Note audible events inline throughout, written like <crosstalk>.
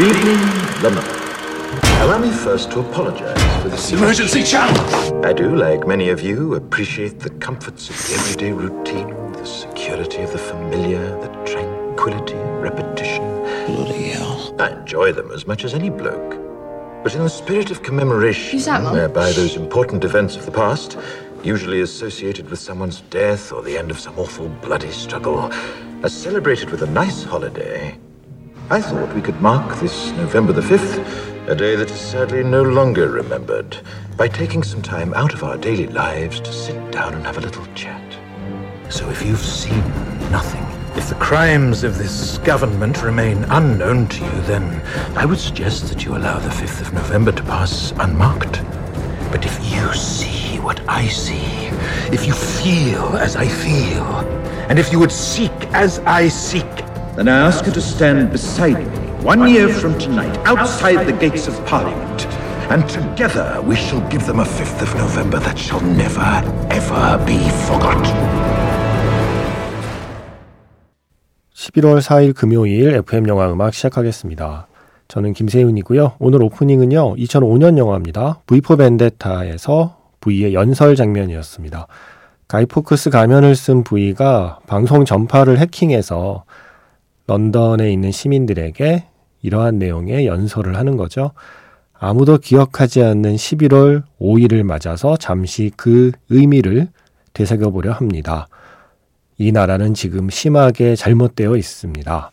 Good evening, London. Allow me first to apologize for this Emergency channel! I do, like many of you, appreciate the comforts of the everyday routine, the security of the familiar, the tranquility of repetition. Bloody hell. I enjoy them as much as any bloke. But in the spirit of commemoration, Who's that, Mum? whereby those important events of the past, usually associated with someone's death or the end of some awful bloody struggle, are celebrated with a nice holiday, I thought we could mark this November the 5th, a day that is sadly no longer remembered, by taking some time out of our daily lives to sit down and have a little chat. So if you've seen nothing, if the crimes of this government remain unknown to you, then I would suggest that you allow the 5th of November to pass unmarked. But if you see what I see, if you feel as I feel, and if you would seek as I seek, Then I ask you to stand beside me one year from tonight outside the gates of Parliament. and together we shall give them a 5th of November that shall never, ever be forgot. 11월 4일 금요일 FM 영화 음악 시작하겠습니다. 저는 김세윤이고요. 오늘 오프닝은요. 2005년 영화입니다. V4 벤데타에서 V의 연설 장면이었습니다. 가이포크스 가면을 쓴 V가 방송 전파를 해킹해서 런던에 있는 시민들에게 이러한 내용의 연설을 하는 거죠. 아무도 기억하지 않는 11월 5일을 맞아서 잠시 그 의미를 되새겨 보려 합니다. 이 나라는 지금 심하게 잘못되어 있습니다.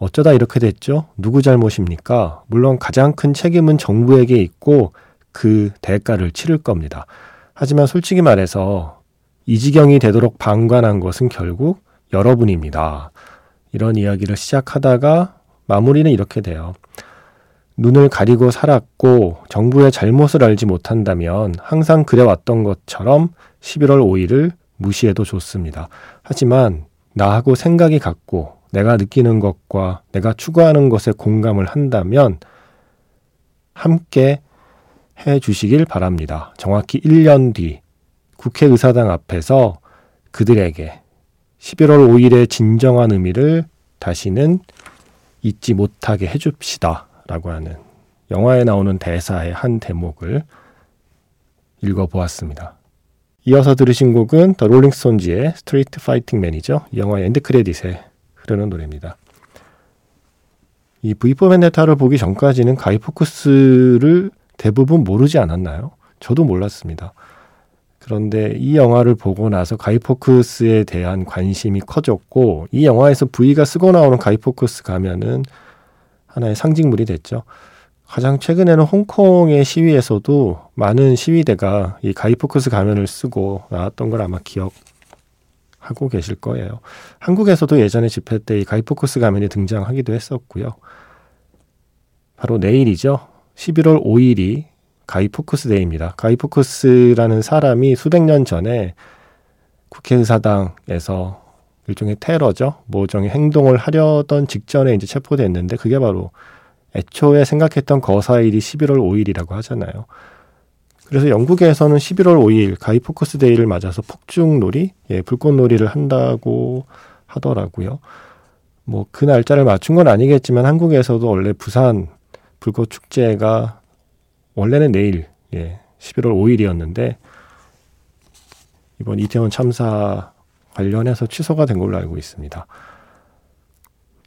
어쩌다 이렇게 됐죠? 누구 잘못입니까? 물론 가장 큰 책임은 정부에게 있고 그 대가를 치를 겁니다. 하지만 솔직히 말해서 이 지경이 되도록 방관한 것은 결국 여러분입니다. 이런 이야기를 시작하다가 마무리는 이렇게 돼요. 눈을 가리고 살았고 정부의 잘못을 알지 못한다면 항상 그래왔던 것처럼 11월 5일을 무시해도 좋습니다. 하지만 나하고 생각이 같고 내가 느끼는 것과 내가 추구하는 것에 공감을 한다면 함께 해 주시길 바랍니다. 정확히 1년 뒤 국회의사당 앞에서 그들에게 11월 5일의 진정한 의미를 다시는 잊지 못하게 해줍시다. 라고 하는 영화에 나오는 대사의 한 대목을 읽어보았습니다. 이어서 들으신 곡은 The Rolling Stones의 Street Fighting Man이죠. 이 영화의 end credit에 흐르는 노래입니다. 이 V4 벤데타를 보기 전까지는 가이 포크스를 대부분 모르지 않았나요? 저도 몰랐습니다. 그런데 이 영화를 보고 나서 가이 포크스에 대한 관심이 커졌고 이 영화에서 V가 쓰고 나오는 가이 포크스 가면은 하나의 상징물이 됐죠. 가장 최근에는 홍콩의 시위에서도 많은 시위대가 이 가이포크스 가면을 쓰고 나왔던 걸 아마 기억하고 계실 거예요. 한국에서도 예전에 집회 때 이 가이포크스 가면이 등장하기도 했었고요. 바로 내일이죠. 11월 5일이 가이 포크스 데이입니다. 가이 포크스라는 사람이 수백 년 전에 국회의사당에서 일종의 테러죠. 모종의 행동을 하려던 직전에 이제 체포됐는데 그게 바로 애초에 생각했던 거사일이 11월 5일이라고 하잖아요. 그래서 영국에서는 11월 5일 가이포크스 데이를 맞아서 폭죽놀이, 예, 불꽃놀이를 한다고 하더라고요. 뭐 그 날짜를 맞춘 건 아니겠지만 한국에서도 원래 부산 불꽃 축제가 원래는 내일, 예, 11월 5일이었는데 이번 이태원 참사 관련해서 취소가 된 걸로 알고 있습니다.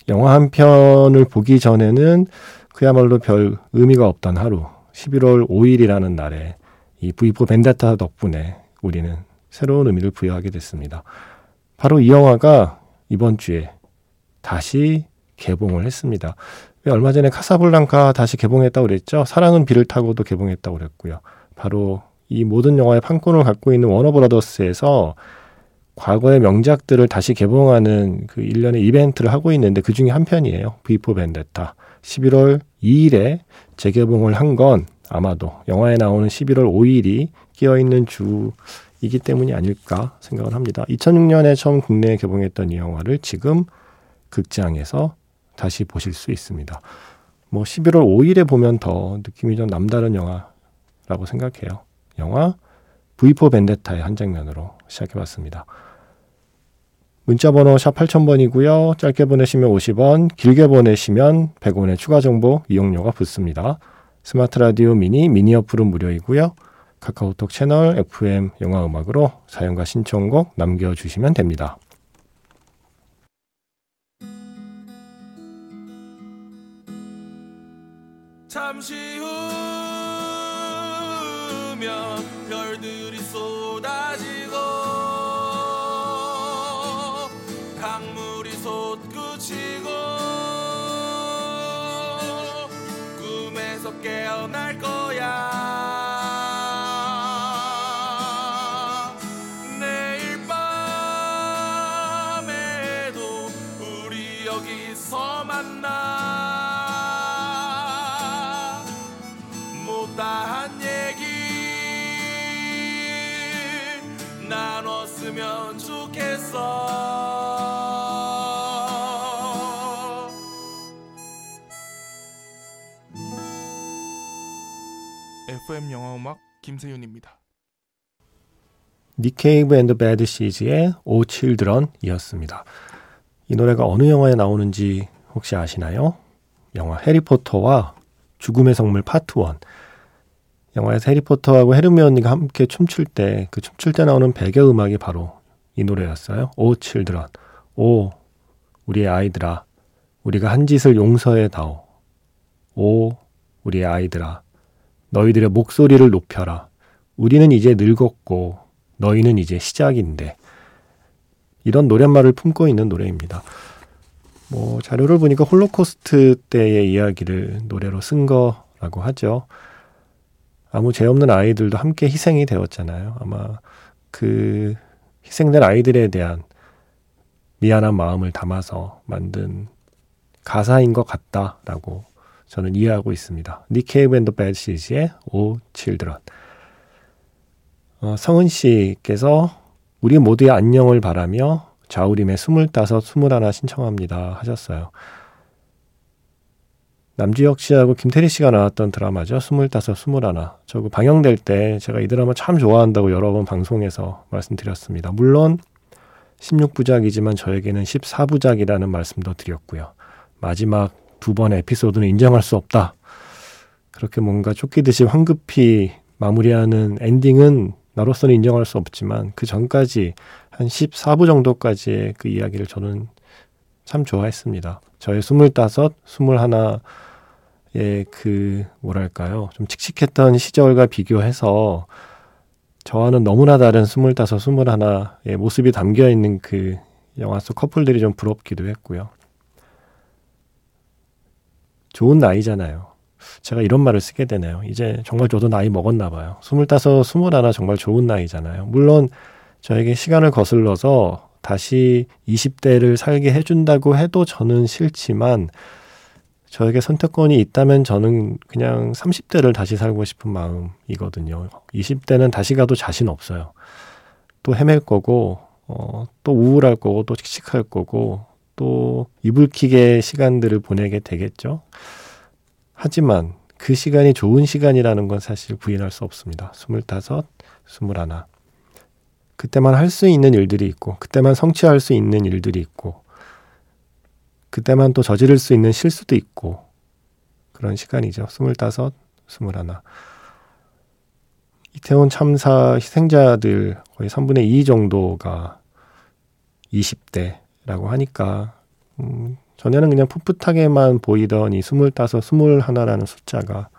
영화 한 편을 보기 전에는 그야말로 별 의미가 없던 하루, 11월 5일이라는 날에 이 V4 벤데타 덕분에 우리는 새로운 의미를 부여하게 됐습니다. 바로 이 영화가 이번 주에 다시 개봉을 했습니다. 왜 얼마 전에 카사블랑카 다시 개봉했다고 그랬죠? 사랑은 비를 타고도 개봉했다고 그랬고요. 바로 이 모든 영화의 판권을 갖고 있는 워너브라더스에서 과거의 명작들을 다시 개봉하는 그 일련의 이벤트를 하고 있는데 그 중에 한 편이에요. V4 벤데타. 11월 2일에 재개봉을 한 건 아마도 영화에 나오는 11월 5일이 끼어 있는 주이기 때문이 아닐까 생각을 합니다. 2006년에 처음 국내에 개봉했던 이 영화를 지금 극장에서 다시 보실 수 있습니다. 뭐 11월 5일에 보면 더 느낌이 좀 남다른 영화라고 생각해요. 영화 V4 벤데타의 한 장면으로 시작해봤습니다. 문자 번호 샵 8000번이고요. 짧게 보내시면 50원, 길게 보내시면 100원의 추가 정보 이용료가 붙습니다. 스마트 라디오 미니 미니 어플은 무료이고요. 카카오톡 채널 FM 영화 음악으로 사연과 신청곡 남겨주시면 됩니다. 잠시 후면 별들이 쏟아지고 못다한 얘기 나눴으면 좋겠어 FM 영화 음악 김세윤입니다. 니케이브 앤드 배드 시즈의 오 칠드런이었습니다. 이 노래가 어느 영화에 나오는지 혹시 아시나요? 영화 해리포터와 죽음의 성물 파트 1. 영화에서 해리포터하고 헤르미온니가 함께 춤출 때 그 춤출 때 나오는 배경 음악이 바로 이 노래였어요. 오 칠드런. 오 우리의 아이들아. 우리가 한 짓을 용서해 다오. 오 우리의 아이들아. 너희들의 목소리를 높여라. 우리는 이제 늙었고 너희는 이제 시작인데 이런 노랫말을 품고 있는 노래입니다. 뭐 자료를 보니까 홀로코스트 때의 이야기를 노래로 쓴 거라고 하죠. 아무 죄 없는 아이들도 함께 희생이 되었잖아요. 아마 그 희생된 아이들에 대한 미안한 마음을 담아서 만든 가사인 것 같다라고 저는 이해하고 있습니다. 니케이브 앤더 배시즈의 오 칠드런. 어, 성은 씨께서 우리 모두의 안녕을 바라며 자우림의 스물다섯, 스물하나 신청합니다 하셨어요. 남주혁 씨하고 김태리 씨가 나왔던 드라마죠. 스물다섯, 스물하나. 저거 방영될 때 제가 이 드라마 참 좋아한다고 여러 번 방송에서 말씀드렸습니다. 물론 16부작이지만 저에게는 14부작이라는 말씀도 드렸고요. 마지막 두 번의 에피소드는 인정할 수 없다. 그렇게 뭔가 쫓기듯이 황급히 마무리하는 엔딩은 나로서는 인정할 수 없지만 그 전까지 한 14부 정도까지의 그 이야기를 저는 참 좋아했습니다. 저의 25, 21 의그 뭐랄까요. 좀 칙칙했던 시절과 비교해서 저와는 너무나 다른 25, 21의 모습이 담겨 있는 그 영화 속 커플들이 좀 부럽기도 했고요. 좋은 나이잖아요. 제가 이런 말을 쓰게 되네요. 이제 정말 저도 나이 먹었나 봐요. 스물다섯, 스물하나 정말 좋은 나이잖아요. 물론 저에게 시간을 거슬러서 다시 20대를 살게 해준다고 해도 저는 싫지만 저에게 선택권이 있다면 저는 그냥 30대를 다시 살고 싶은 마음이거든요. 20대는 다시 가도 자신 없어요. 또 헤맬 거고, 어, 또 우울할 거고, 또 칙칙할 거고, 또 이불킥의 시간들을 보내게 되겠죠. 하지만 그 시간이 좋은 시간이라는 건 사실 부인할 수 없습니다. 스물다섯, 스물하나. 그때만 할 수 있는 일들이 있고, 그때만 성취할 수 있는 일들이 있고, 그때만 또 저지를 수 있는 실수도 있고, 그런 시간이죠. 스물다섯, 스물하나. 이태원 참사 희생자들 거의 3분의 2 정도가 20대라고 하니까, 음, 전에는 그냥 풋풋하게만 보이던 이 스물다섯, 스물하나라는 숫자가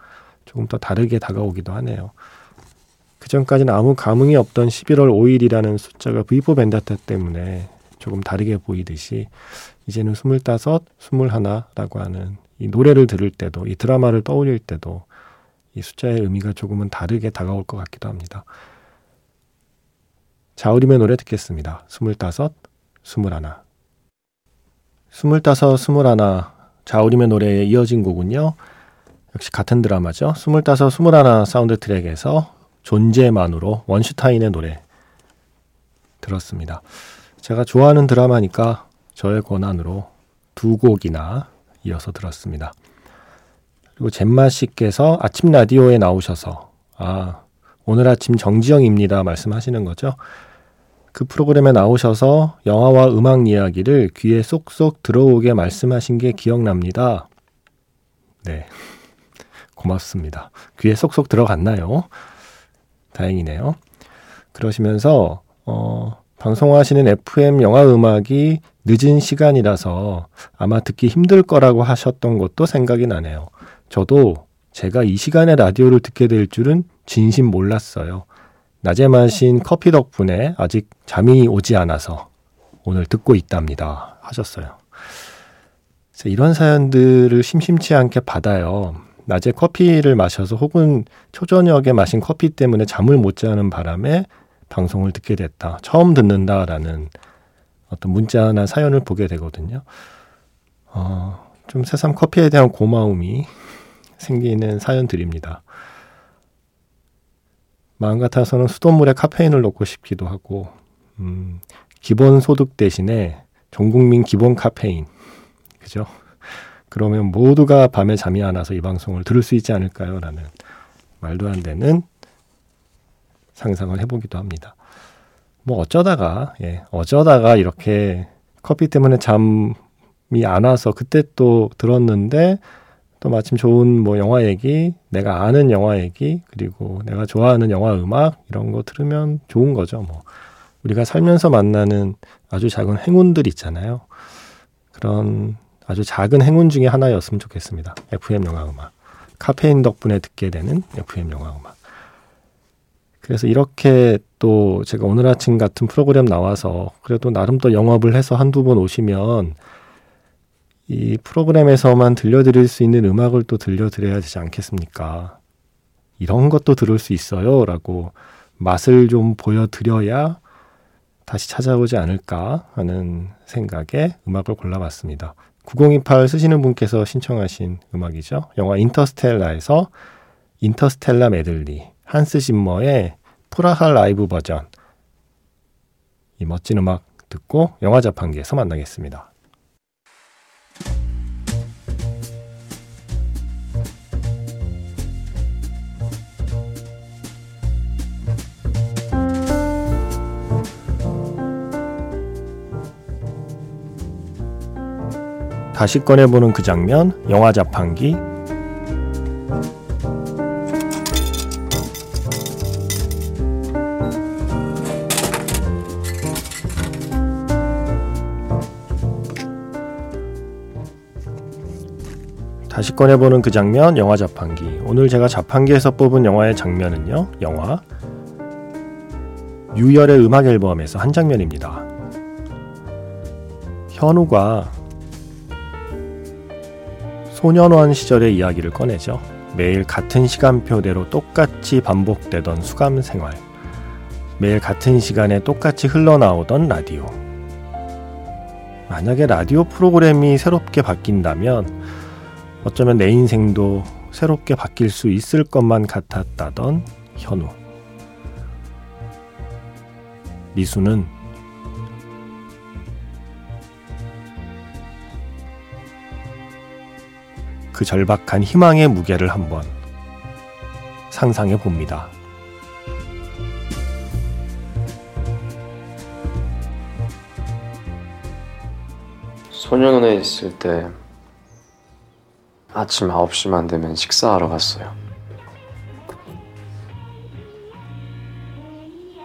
조금 더 다르게 다가오기도 하네요. 그 전까지는 아무 감흥이 없던 11월 5일이라는 숫자가 V4 벤다타 때문에 조금 다르게 보이듯이 이제는 스물다섯, 스물하나라고 하는 이 노래를 들을 때도 이 드라마를 떠올릴 때도 이 숫자의 의미가 조금은 다르게 다가올 것 같기도 합니다. 자우림의 노래 듣겠습니다. 스물다섯, 스물하나. 스물다섯, 스물하나 자우림의 노래에 이어진 곡은요. 역시 같은 드라마죠. 스물다섯, 스물하나 사운드 트랙에서 존재만으로 원슈타인의 노래 들었습니다. 제가 좋아하는 드라마니까 저의 권한으로 두 곡이나 이어서 들었습니다. 그리고 잼마 씨께서 아침 라디오에 나오셔서 아 오늘 아침 정지영입니다 말씀하시는 거죠. 그 프로그램에 나오셔서 영화와 음악 이야기를 귀에 쏙쏙 들어오게 말씀하신 게 기억납니다. 네. 고맙습니다. 귀에 쏙쏙 들어갔나요? 다행이네요. 그러시면서, 어, 방송하시는 FM 영화 음악이 늦은 시간이라서 아마 듣기 힘들 거라고 하셨던 것도 생각이 나네요. 저도 제가 이 시간에 라디오를 듣게 될 줄은 진심 몰랐어요. 낮에 마신 커피 덕분에 아직 잠이 오지 않아서 오늘 듣고 있답니다. 하셨어요. 이런 사연들을 심심치 않게 받아요. 낮에 커피를 마셔서 혹은 초저녁에 마신 커피 때문에 잠을 못 자는 바람에 방송을 듣게 됐다. 처음 듣는다라는 어떤 문자나 사연을 보게 되거든요. 어, 좀 새삼 커피에 대한 고마움이 <laughs> 생기는 사연들입니다. 마음 같아서는 수돗물에 카페인을 넣고 싶기도 하고, 음, 기본 소득 대신에 전 국민 기본 카페인. 그죠? 그러면 모두가 밤에 잠이 안 와서 이 방송을 들을 수 있지 않을까요? 라는 말도 안 되는 상상을 해보기도 합니다. 뭐 어쩌다가, 예, 어쩌다가 이렇게 커피 때문에 잠이 안 와서 그때 또 들었는데 또 마침 좋은 뭐 영화 얘기, 내가 아는 영화 얘기, 그리고 내가 좋아하는 영화 음악 이런 거 들으면 좋은 거죠. 뭐 우리가 살면서 만나는 아주 작은 행운들 있잖아요. 그런 아주 작은 행운 중에 하나였으면 좋겠습니다. FM 영화 음악. 카페인 덕분에 듣게 되는 FM 영화 음악. 그래서 이렇게 또 제가 오늘 아침 같은 프로그램 나와서 그래도 나름 또 영업을 해서 한두 번 오시면 이 프로그램에서만 들려드릴 수 있는 음악을 또 들려드려야 되지 않겠습니까? 이런 것도 들을 수 있어요. 라고 맛을 좀 보여드려야 다시 찾아오지 않을까 하는 생각에 음악을 골라봤습니다. 9028 쓰시는 분께서 신청하신 음악이죠. 영화 인터스텔라에서 인터스텔라 메들리, 한스 짐머의 프라하 라이브 버전. 이 멋진 음악 듣고 영화 자판기에서 만나겠습니다. 다시 꺼내보는 그 장면, 영화 자판기. 꺼내보는 그 장면, 영화 자판기. 오늘 제가 자판기에서 뽑은 영화의 장면은요, 영화 유열의 음악 앨범에서 한 장면입니다. 현우가 소년원 시절의 이야기를 꺼내죠. 매일 같은 시간표대로 똑같이 반복되던 수감 생활. 매일 같은 시간에 똑같이 흘러나오던 라디오. 만약에 라디오 프로그램이 새롭게 바뀐다면 어쩌면 내 인생도 새롭게 바뀔 수 있을 것만 같았다던 현우. 미수는 그 절박한 희망의 무게를 한번 상상해 봅니다. 소년원에 있을 때 아침 9시만 되면 식사하러 갔어요.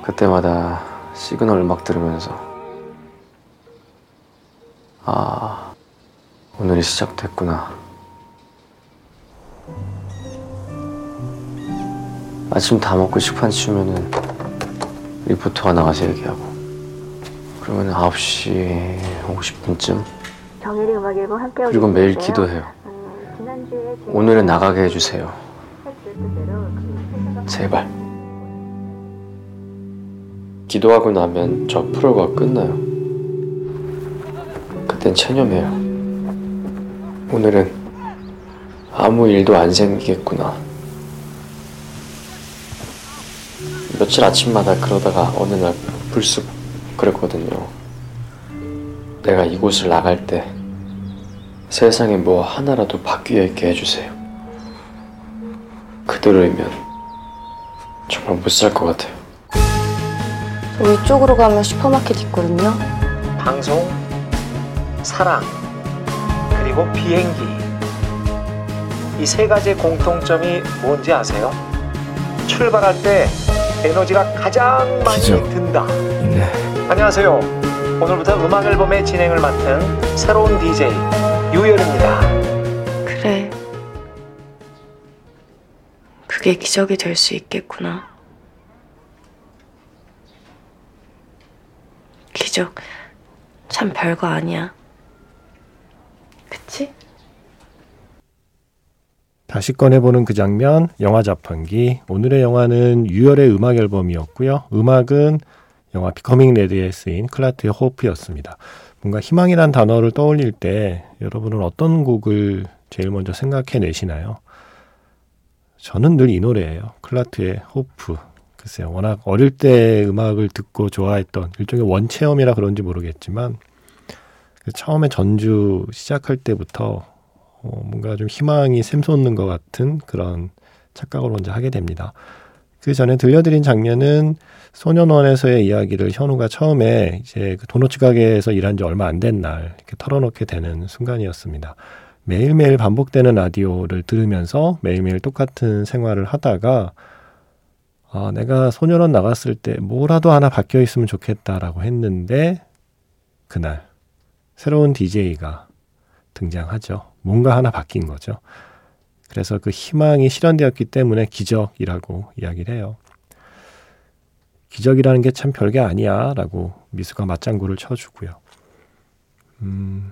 그때마다 시그널 음악 들으면서 아, 오늘이 시작됐구나. 아침 다 먹고 식판 치우면은 리포터가 나가서 얘기하고 그러면 9시 50분쯤 정일이 음악 앨범 함께 그리고 매일 기도해요. 음, 오늘은 나가게 해주세요. 제발. 기도하고 나면 저 프로가 끝나요. 그땐 체념해요. 오늘은 아무 일도 안 생기겠구나. 며칠 아침마다 그러다가 어느 날 불쑥 그랬거든요. 내가 이곳을 나갈 때 세상에 뭐 하나라도 바뀌어 있게 해주세요. 그대로이면 정말 못 살 것 같아요. 저 위쪽으로 가면 슈퍼마켓 있거든요. 방송, 사랑, 그리고 비행기. 이 세 가지의 공통점이 뭔지 아세요? 출발할 때 에너지가 가장 많이 기적. 든다. 네. 안녕하세요. 오늘부터 음악 앨범의 진행을 맡은 새로운 DJ 유열입니다. 그래. 그게 기적이 될 수 있겠구나. 기적, 참 별거 아니야. 그치? 다시 꺼내보는 그 장면, 영화 자판기. 오늘의 영화는 유열의 음악 앨범이었고요. 음악은 영화 Becoming Red에 쓰인 Klaatu의 Hope였습니다. 뭔가 희망이란 단어를 떠올릴 때 여러분은 어떤 곡을 제일 먼저 생각해 내시나요? 저는 늘 이 노래예요. Klaatu의 Hope. 글쎄요. 워낙 어릴 때 음악을 듣고 좋아했던 일종의 원체험이라 그런지 모르겠지만 그 처음에 전주 시작할 때부터 어, 뭔가 좀 희망이 샘솟는 것 같은 그런 착각을 먼저 하게 됩니다. 그 전에 들려드린 장면은 소년원에서의 이야기를 현우가 처음에 이제 그 도너츠 가게에서 일한 지 얼마 안 된 날 이렇게 털어놓게 되는 순간이었습니다. 매일매일 반복되는 라디오를 들으면서 매일매일 똑같은 생활을 하다가 아, 내가 소년원 나갔을 때 뭐라도 하나 바뀌어 있으면 좋겠다라고 했는데 그날 새로운 DJ가 등장하죠. 뭔가 하나 바뀐 거죠. 그래서 그 희망이 실현되었기 때문에 기적이라고 이야기를 해요. 기적이라는 게 참 별게 아니야 라고 미수가 맞장구를 쳐주고요. 음,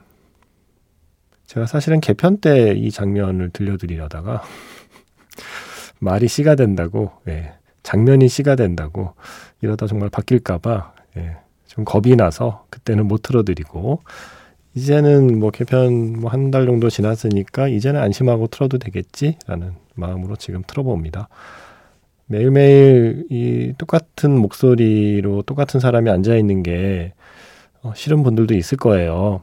제가 사실은 개편 때 이 장면을 들려드리려다가 <laughs> 말이 씨가 된다고, 예, 장면이 씨가 된다고 이러다 정말 바뀔까봐 예, 좀 겁이 나서 그때는 못 틀어드리고 이제는 뭐 개편 뭐 한 달 정도 지났으니까 이제는 안심하고 틀어도 되겠지라는 마음으로 지금 틀어봅니다. 매일매일 이 똑같은 목소리로 똑같은 사람이 앉아 있는 게 어, 싫은 분들도 있을 거예요.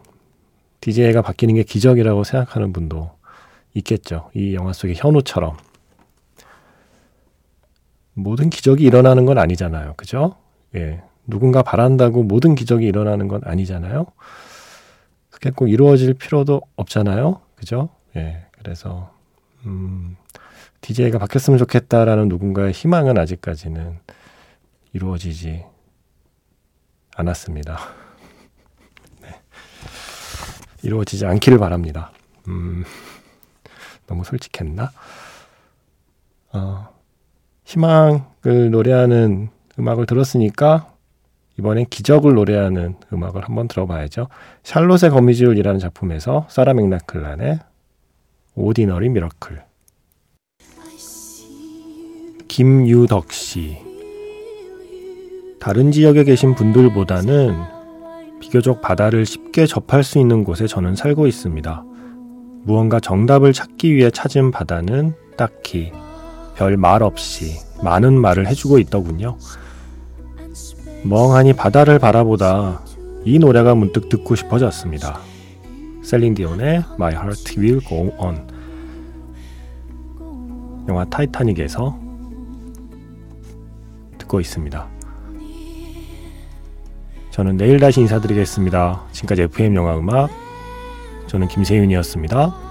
DJ가 바뀌는 게 기적이라고 생각하는 분도 있겠죠. 이 영화 속의 현우처럼. 모든 기적이 일어나는 건 아니잖아요. 그죠? 예. 누군가 바란다고 모든 기적이 일어나는 건 아니잖아요. 그게 꼭 이루어질 필요도 없잖아요. 그죠? 예. 그래서, 음, DJ가 바뀌었으면 좋겠다라는 누군가의 희망은 아직까지는 이루어지지 않았습니다. <laughs> 네. 이루어지지 않기를 바랍니다. 음, 너무 솔직했나? 어, 희망을 노래하는 음악을 들었으니까 이번엔 기적을 노래하는 음악을 한번 들어봐야죠. 샬롯의 거미줄이라는 작품에서 사라 맥락클란의 오디너리 미러클 김유덕 씨 다른 지역에 계신 분들보다는 비교적 바다를 쉽게 접할 수 있는 곳에 저는 살고 있습니다. 무언가 정답을 찾기 위해 찾은 바다는 딱히 별 말 없이 많은 말을 해주고 있더군요. 멍하니 바다를 바라보다 이 노래가 문득 듣고 싶어졌습니다. 셀린 디온의 My Heart Will Go On 영화 타이타닉에서 듣고 있습니다. 저는 내일 다시 인사드리겠습니다. 지금까지 FM 영화 음악 저는 김세윤이었습니다.